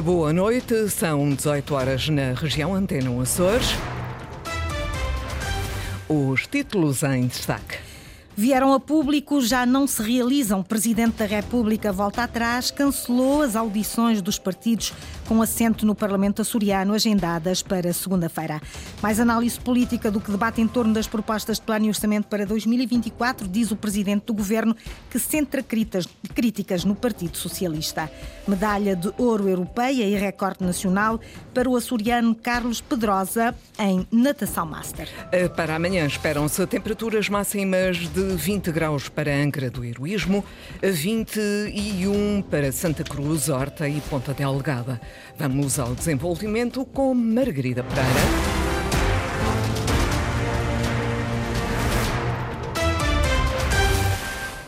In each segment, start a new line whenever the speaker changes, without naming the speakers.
Boa noite, são 18 horas na região Antena Açores. Os títulos em destaque.
Vieram a público, já não se realizam. O Presidente da República volta atrás, cancelou as audições dos partidos com assento no Parlamento açoriano, agendadas para segunda-feira. Mais análise política do que debate em torno das propostas de plano e orçamento para 2024, diz o Presidente do Governo, que centra críticas no Partido Socialista. Medalha de ouro europeia e recorde nacional para o açoriano Carlos Pedrosa em natação master.
Para amanhã esperam-se temperaturas máximas de 20 graus para Angra do Heroísmo, 21 para Santa Cruz, Horta e Ponta Delgada. Vamos ao desenvolvimento com Margarida Pereira.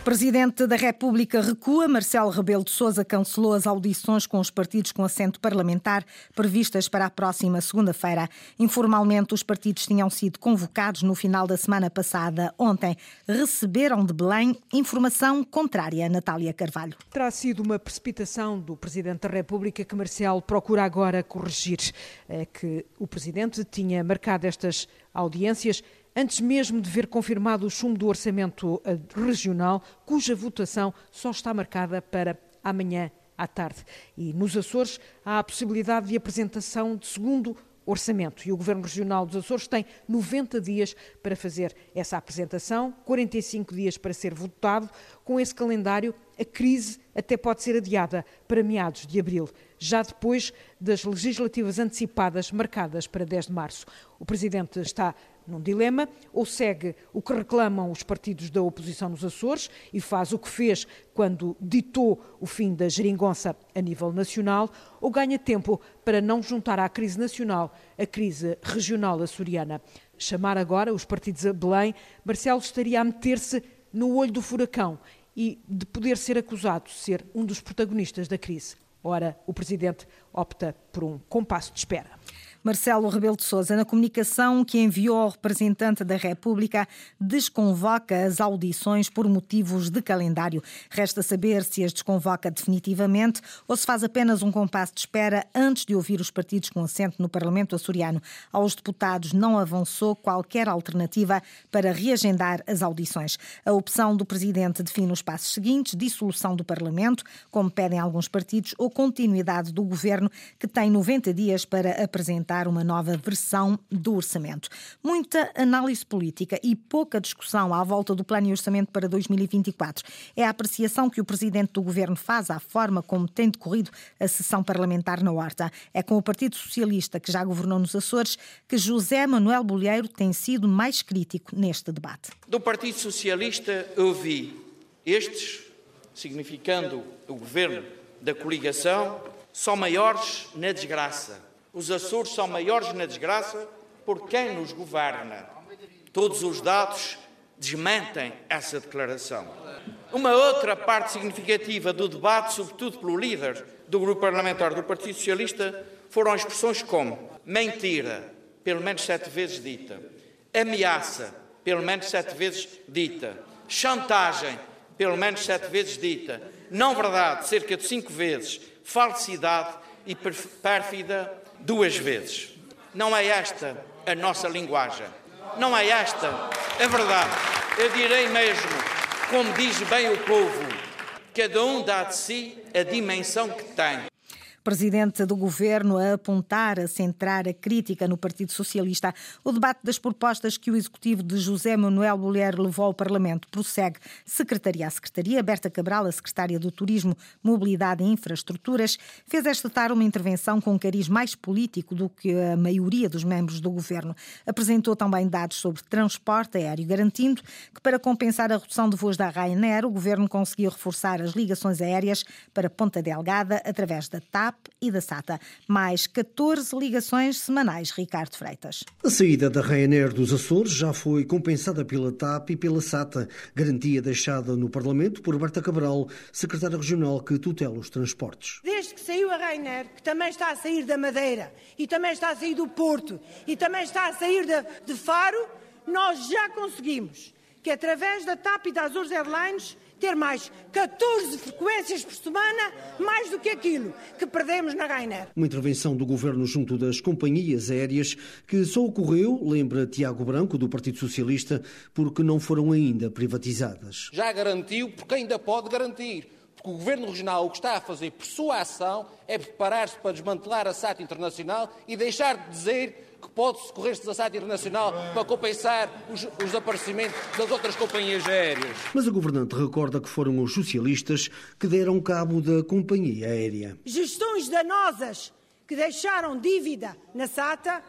Presidente da República recua. Marcelo Rebelo de Sousa cancelou as audições com os partidos com assento parlamentar previstas para a próxima segunda-feira. Informalmente, os partidos tinham sido convocados no final da semana passada. Ontem receberam de Belém informação contrária Natália Carvalho.
Terá sido uma precipitação do Presidente da República que Marcelo procura agora corrigir. É que o Presidente tinha marcado estas audiências antes mesmo de ver confirmado o chumbo do orçamento eh, regional, cuja votação só está marcada para amanhã à tarde. E nos Açores há a possibilidade de apresentação de segundo orçamento. E o Governo Regional dos Açores tem 90 dias para fazer essa apresentação, 45 dias para ser votado. Com esse calendário, a crise até pode ser adiada para meados de abril, já depois das legislativas antecipadas marcadas para 10 de março. O Presidente está num dilema, ou segue o que reclamam os partidos da oposição nos Açores e faz o que fez quando ditou o fim da geringonça a nível nacional, ou ganha tempo para não juntar à crise nacional a crise regional açoriana. Chamar agora os partidos a Belém, Marcelo estaria a meter-se no olho do furacão e de poder ser acusado de ser um dos protagonistas da crise. Ora, o presidente opta por um compasso de espera.
Marcelo Rebelo de Sousa, na comunicação que enviou ao representante da República, desconvoca as audições por motivos de calendário. Resta saber se as desconvoca definitivamente ou se faz apenas um compasso de espera antes de ouvir os partidos com assento no Parlamento açoriano. Aos deputados não avançou qualquer alternativa para reagendar as audições. A opção do presidente define os passos seguintes: dissolução do Parlamento, como pedem alguns partidos, ou continuidade do governo, que tem 90 dias para apresentar apresentar uma nova versão do orçamento. Muita análise política e pouca discussão à volta do plano e orçamento para 2024. É a apreciação que o presidente do governo faz à forma como tem decorrido a sessão parlamentar na Horta. É com o Partido Socialista, que já governou nos Açores, que José Manuel Bolheiro tem sido mais crítico neste debate.
Do Partido Socialista ouvi estes, significando o governo da coligação, são maiores na desgraça os Açores são maiores na desgraça por quem nos governa. Todos os dados desmentem essa declaração. Uma outra parte significativa do debate, sobretudo pelo líder do grupo parlamentar do Partido Socialista, foram expressões como mentira, pelo menos sete vezes dita, ameaça, pelo menos sete vezes dita, chantagem, pelo menos sete vezes dita, não verdade, cerca de cinco vezes, falsidade e pérfida duas vezes. Não é esta a nossa linguagem. Não é esta a verdade. Eu direi mesmo, como diz bem o povo, cada um dá de si a dimensão que tem
presidente do governo a apontar, a centrar a crítica no Partido Socialista. O debate das propostas que o executivo de José Manuel Bolher levou ao Parlamento prossegue secretaria a secretaria. Berta Cabral, a secretária do Turismo, Mobilidade e Infraestruturas, fez esta tarde uma intervenção com um cariz mais político do que a maioria dos membros do governo. Apresentou também dados sobre transporte aéreo, garantindo que para compensar a redução de voos da Ryanair, o governo conseguiu reforçar as ligações aéreas para Ponta Delgada através da TAP TAP e da SATA. Mais 14 ligações semanais, Ricardo Freitas.
A saída da Ryanair dos Açores já foi compensada pela TAP e pela SATA, garantia deixada no Parlamento por Berta Cabral, secretária regional que tutela os transportes.
Desde que saiu a Ryanair, que também está a sair da Madeira, e também está a sair do Porto, e também está a sair de, de Faro, nós já conseguimos que através da TAP e da Azores Airlines ter mais 14 frequências por semana, mais do que aquilo que perdemos na Rainer.
Uma intervenção do governo junto das companhias aéreas que só ocorreu, lembra Tiago Branco, do Partido Socialista, porque não foram ainda privatizadas.
Já garantiu, porque ainda pode garantir. Porque o Governo Regional o que está a fazer por sua ação é preparar-se para desmantelar a SAT Internacional e deixar de dizer que pode socorrer-se da SAT Internacional para compensar os, os desaparecimentos das outras companhias aéreas.
Mas a governante recorda que foram os socialistas que deram cabo da companhia aérea.
Gestões danosas que deixaram dívida na SATA,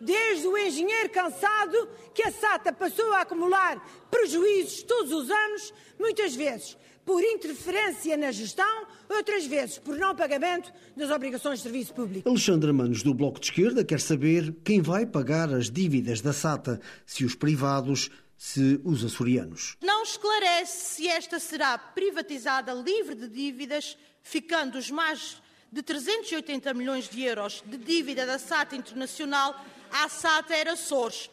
desde o engenheiro cansado que a SATA passou a acumular prejuízos todos os anos, muitas vezes por interferência na gestão, outras vezes por não pagamento das obrigações de serviço público.
Alexandra Manos, do Bloco de Esquerda, quer saber quem vai pagar as dívidas da SATA, se os privados, se os açorianos.
Não esclarece se esta será privatizada livre de dívidas, ficando os mais de 380 milhões de euros de dívida da SATA Internacional à SATA Era Açores,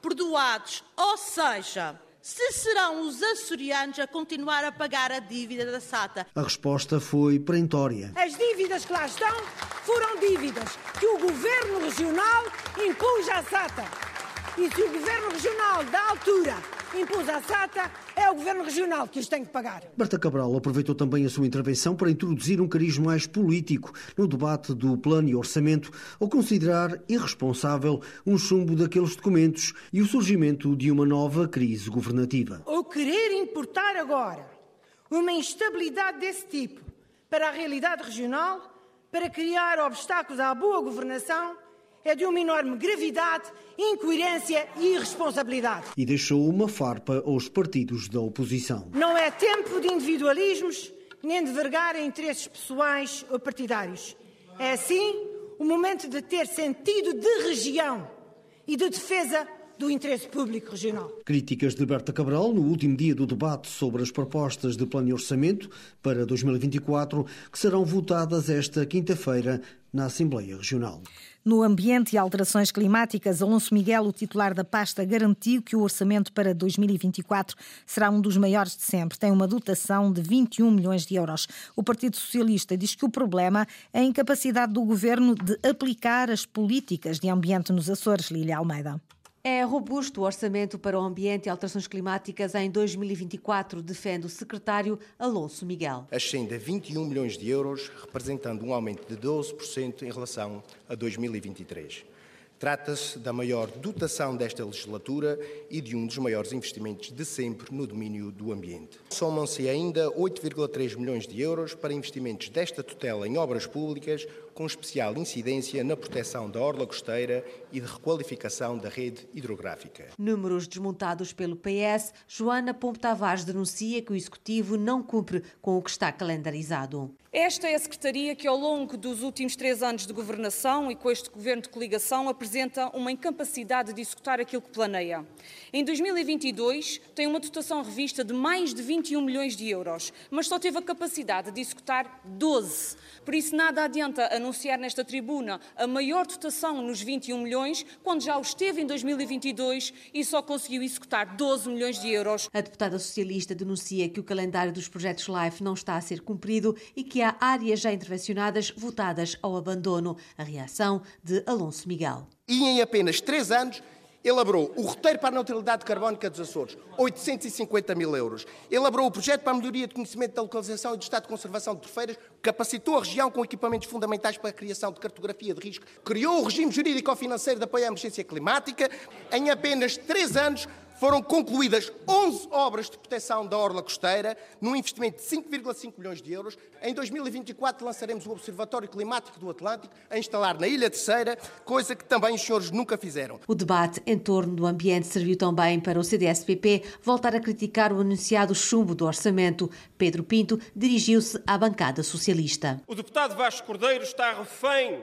perdoados, ou seja, se serão os açorianos a continuar a pagar a dívida da SATA.
A resposta foi perentória.
As dívidas que lá estão foram dívidas que o Governo Regional impôs à SATA. E se o Governo Regional da altura impôs à SATA, é o Governo Regional que os tem que pagar.
Berta Cabral aproveitou também a sua intervenção para introduzir um cariz mais político no debate do plano e orçamento, ao considerar irresponsável um chumbo daqueles documentos e o surgimento de uma nova crise governativa.
Ou querer importar agora uma instabilidade desse tipo para a realidade regional, para criar obstáculos à boa governação, é de uma enorme gravidade, incoerência e irresponsabilidade.
E deixou uma farpa aos partidos da oposição.
Não é tempo de individualismos nem de vergar interesses pessoais ou partidários. É, assim, o momento de ter sentido de região e de defesa do interesse público regional.
Críticas de Berta Cabral no último dia do debate sobre as propostas de plano e orçamento para 2024, que serão votadas esta quinta-feira na Assembleia Regional.
No ambiente e alterações climáticas, Alonso Miguel, o titular da pasta, garantiu que o orçamento para 2024 será um dos maiores de sempre. Tem uma dotação de 21 milhões de euros. O Partido Socialista diz que o problema é a incapacidade do governo de aplicar as políticas de ambiente nos Açores. Lília Almeida.
É robusto o orçamento para o ambiente e alterações climáticas em 2024, defende o secretário Alonso Miguel.
Ascende a 21 milhões de euros, representando um aumento de 12% em relação a 2023. Trata-se da maior dotação desta legislatura e de um dos maiores investimentos de sempre no domínio do ambiente. Somam-se ainda 8,3 milhões de euros para investimentos desta tutela em obras públicas, com especial incidência na proteção da orla costeira e de requalificação da rede hidrográfica.
Números desmontados pelo PS, Joana Pombo Tavares denuncia que o Executivo não cumpre com o que está calendarizado.
Esta é a Secretaria que, ao longo dos últimos três anos de governação e com este governo de coligação, apresenta uma incapacidade de executar aquilo que planeia. Em 2022, tem uma dotação revista de mais de 21 milhões de euros, mas só teve a capacidade de executar 12. Por isso, nada adianta anunciar nesta tribuna a maior dotação nos 21 milhões, quando já o esteve em 2022 e só conseguiu executar 12 milhões de euros.
A deputada socialista denuncia que o calendário dos projetos LIFE não está a ser cumprido e que há áreas já intervencionadas votadas ao abandono. A reação de Alonso Miguel.
E em apenas três anos elaborou o roteiro para a neutralidade carbónica dos Açores, 850 mil euros. Elaborou o projeto para a melhoria de conhecimento da localização e do estado de conservação de trofeiras, capacitou a região com equipamentos fundamentais para a criação de cartografia de risco, criou o regime jurídico-financeiro de apoio à emergência climática. Em apenas três anos, foram concluídas 11 obras de proteção da orla costeira, num investimento de 5,5 milhões de euros. Em 2024 lançaremos o Observatório Climático do Atlântico a instalar na Ilha Terceira, coisa que também os senhores nunca fizeram.
O debate em torno do ambiente serviu também para o CDS-PP voltar a criticar o anunciado chumbo do orçamento. Pedro Pinto dirigiu-se à bancada socialista.
O deputado Vasco Cordeiro está refém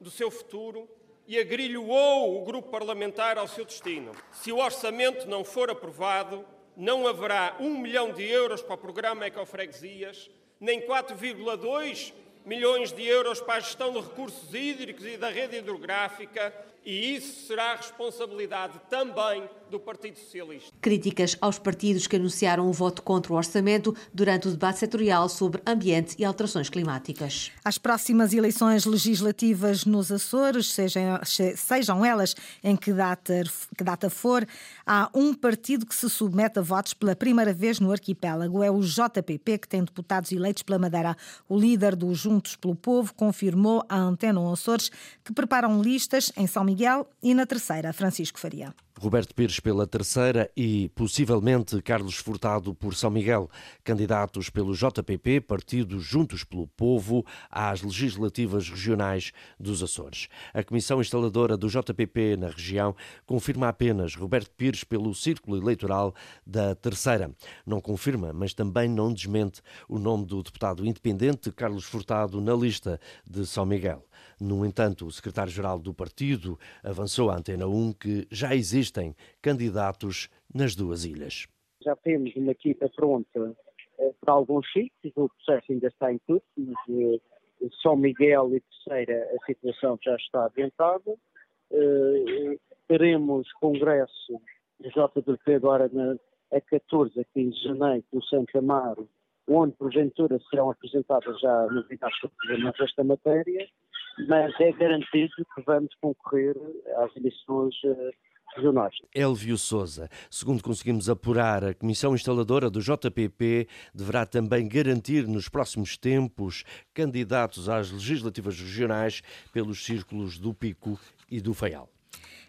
do seu futuro e agrilhoou o grupo parlamentar ao seu destino. Se o orçamento não for aprovado, não haverá um milhão de euros para o programa Ecofreguesias, nem 4,2 milhões de euros para a gestão de recursos hídricos e da rede hidrográfica e isso será a responsabilidade também do Partido Socialista.
Críticas aos partidos que anunciaram o voto contra o orçamento durante o debate setorial sobre ambiente e alterações climáticas.
As próximas eleições legislativas nos Açores, sejam, sejam elas em que data, que data for, há um partido que se submete a votos pela primeira vez no arquipélago. É o JPP, que tem deputados eleitos pela Madeira. O líder do Juntos pelo Povo confirmou à Antena Açores que preparam listas em São Miguel e na terceira, Francisco Faria.
Roberto Pires pela terceira e, possivelmente, Carlos Furtado por São Miguel, candidatos pelo JPP, Partido Juntos pelo Povo, às legislativas regionais dos Açores. A comissão instaladora do JPP na região confirma apenas Roberto Pires pelo círculo eleitoral da terceira. Não confirma, mas também não desmente o nome do deputado independente Carlos Furtado na lista de São Miguel. No entanto, o secretário-geral do partido avançou à Antena 1 que já existem candidatos nas duas ilhas.
Já temos uma equipa pronta eh, para alguns sítios, o processo ainda está em curso, mas eh, São Miguel e Terceira a situação já está adiantada. Eh, teremos congresso do JDP agora na, a 14, a 15 de janeiro, no Santo Amaro, onde porventura serão apresentadas já novidades sobre esta matéria mas é garantido que vamos concorrer às eleições eh, regionais.
Elvio Souza, segundo conseguimos apurar, a Comissão Instaladora do JPP deverá também garantir nos próximos tempos candidatos às legislativas regionais pelos círculos do Pico e do Faial.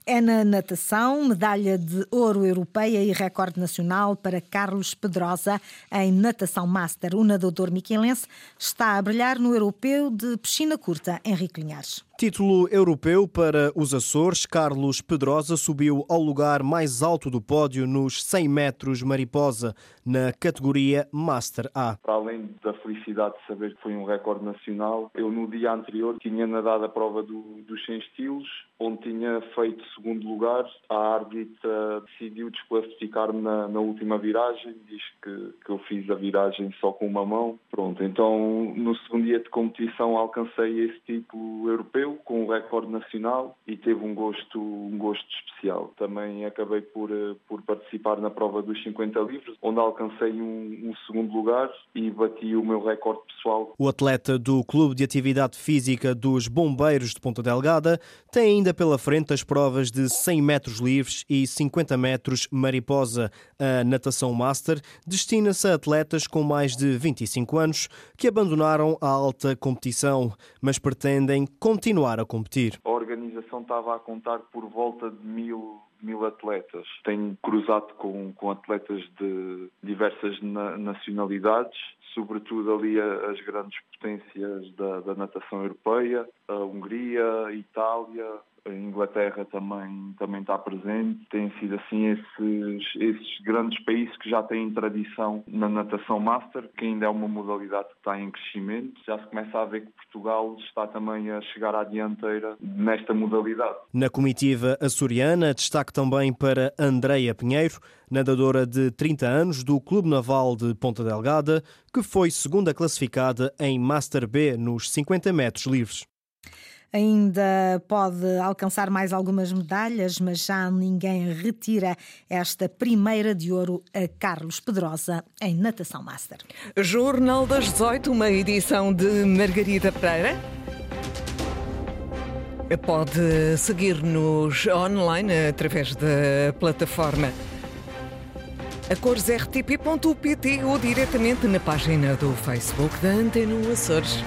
É na natação, medalha de ouro europeia e recorde nacional para Carlos Pedrosa em natação master. O nadador miquelense está a brilhar no europeu de piscina curta Henrique Linhares.
Título europeu para os Açores, Carlos Pedrosa subiu ao lugar mais alto do pódio nos 100 metros mariposa, na categoria Master A.
Para além da felicidade de saber que foi um recorde nacional, eu no dia anterior tinha nadado a prova do, dos 100 estilos, onde tinha feito segundo lugar. A árbitra decidiu desclassificar-me na, na, última viragem, diz que, que eu fiz a viragem só com uma mão. Pronto, então no segundo dia de competição alcancei esse título europeu recorde nacional e teve um gosto, um gosto especial. Também acabei por, eh, por participar na prova dos 50 livros, onde alcancei um, um segundo lugar e bati o meu recorde pessoal.
O atleta do Clube de Atividade Física dos Bombeiros de Ponta Delgada tem ainda pela frente as provas de 100 metros livres e 50 metros mariposa. A natação master destina-se a atletas com mais de 25 anos que abandonaram a alta competição, mas pretendem continuar continuar a competir.
A organização estava a contar por volta de mil, mil atletas. Tenho cruzado com, com atletas de diversas na, nacionalidades, sobretudo ali as grandes potências da, da natação europeia, a Hungria, a Itália, a Inglaterra também, também está presente. Tem sido assim esses, esses grandes países que já têm tradição na natação master, que ainda é uma modalidade que está em crescimento. Já se começa a ver que Portugal está também a chegar à dianteira nesta modalidade.
Na comitiva açoriana, destaque também para Andreia Pinheiro, nadadora de 30 anos do Clube Naval de Ponta Delgada, que foi segunda classificada em Master B nos 50 metros livres
ainda pode alcançar mais algumas medalhas, mas já ninguém retira esta primeira de ouro a Carlos Pedrosa em natação master.
Jornal das 18, uma edição de Margarida Pereira. Pode seguir-nos online através da plataforma acoresrtp.pt ou diretamente na página do Facebook da Antena Açores.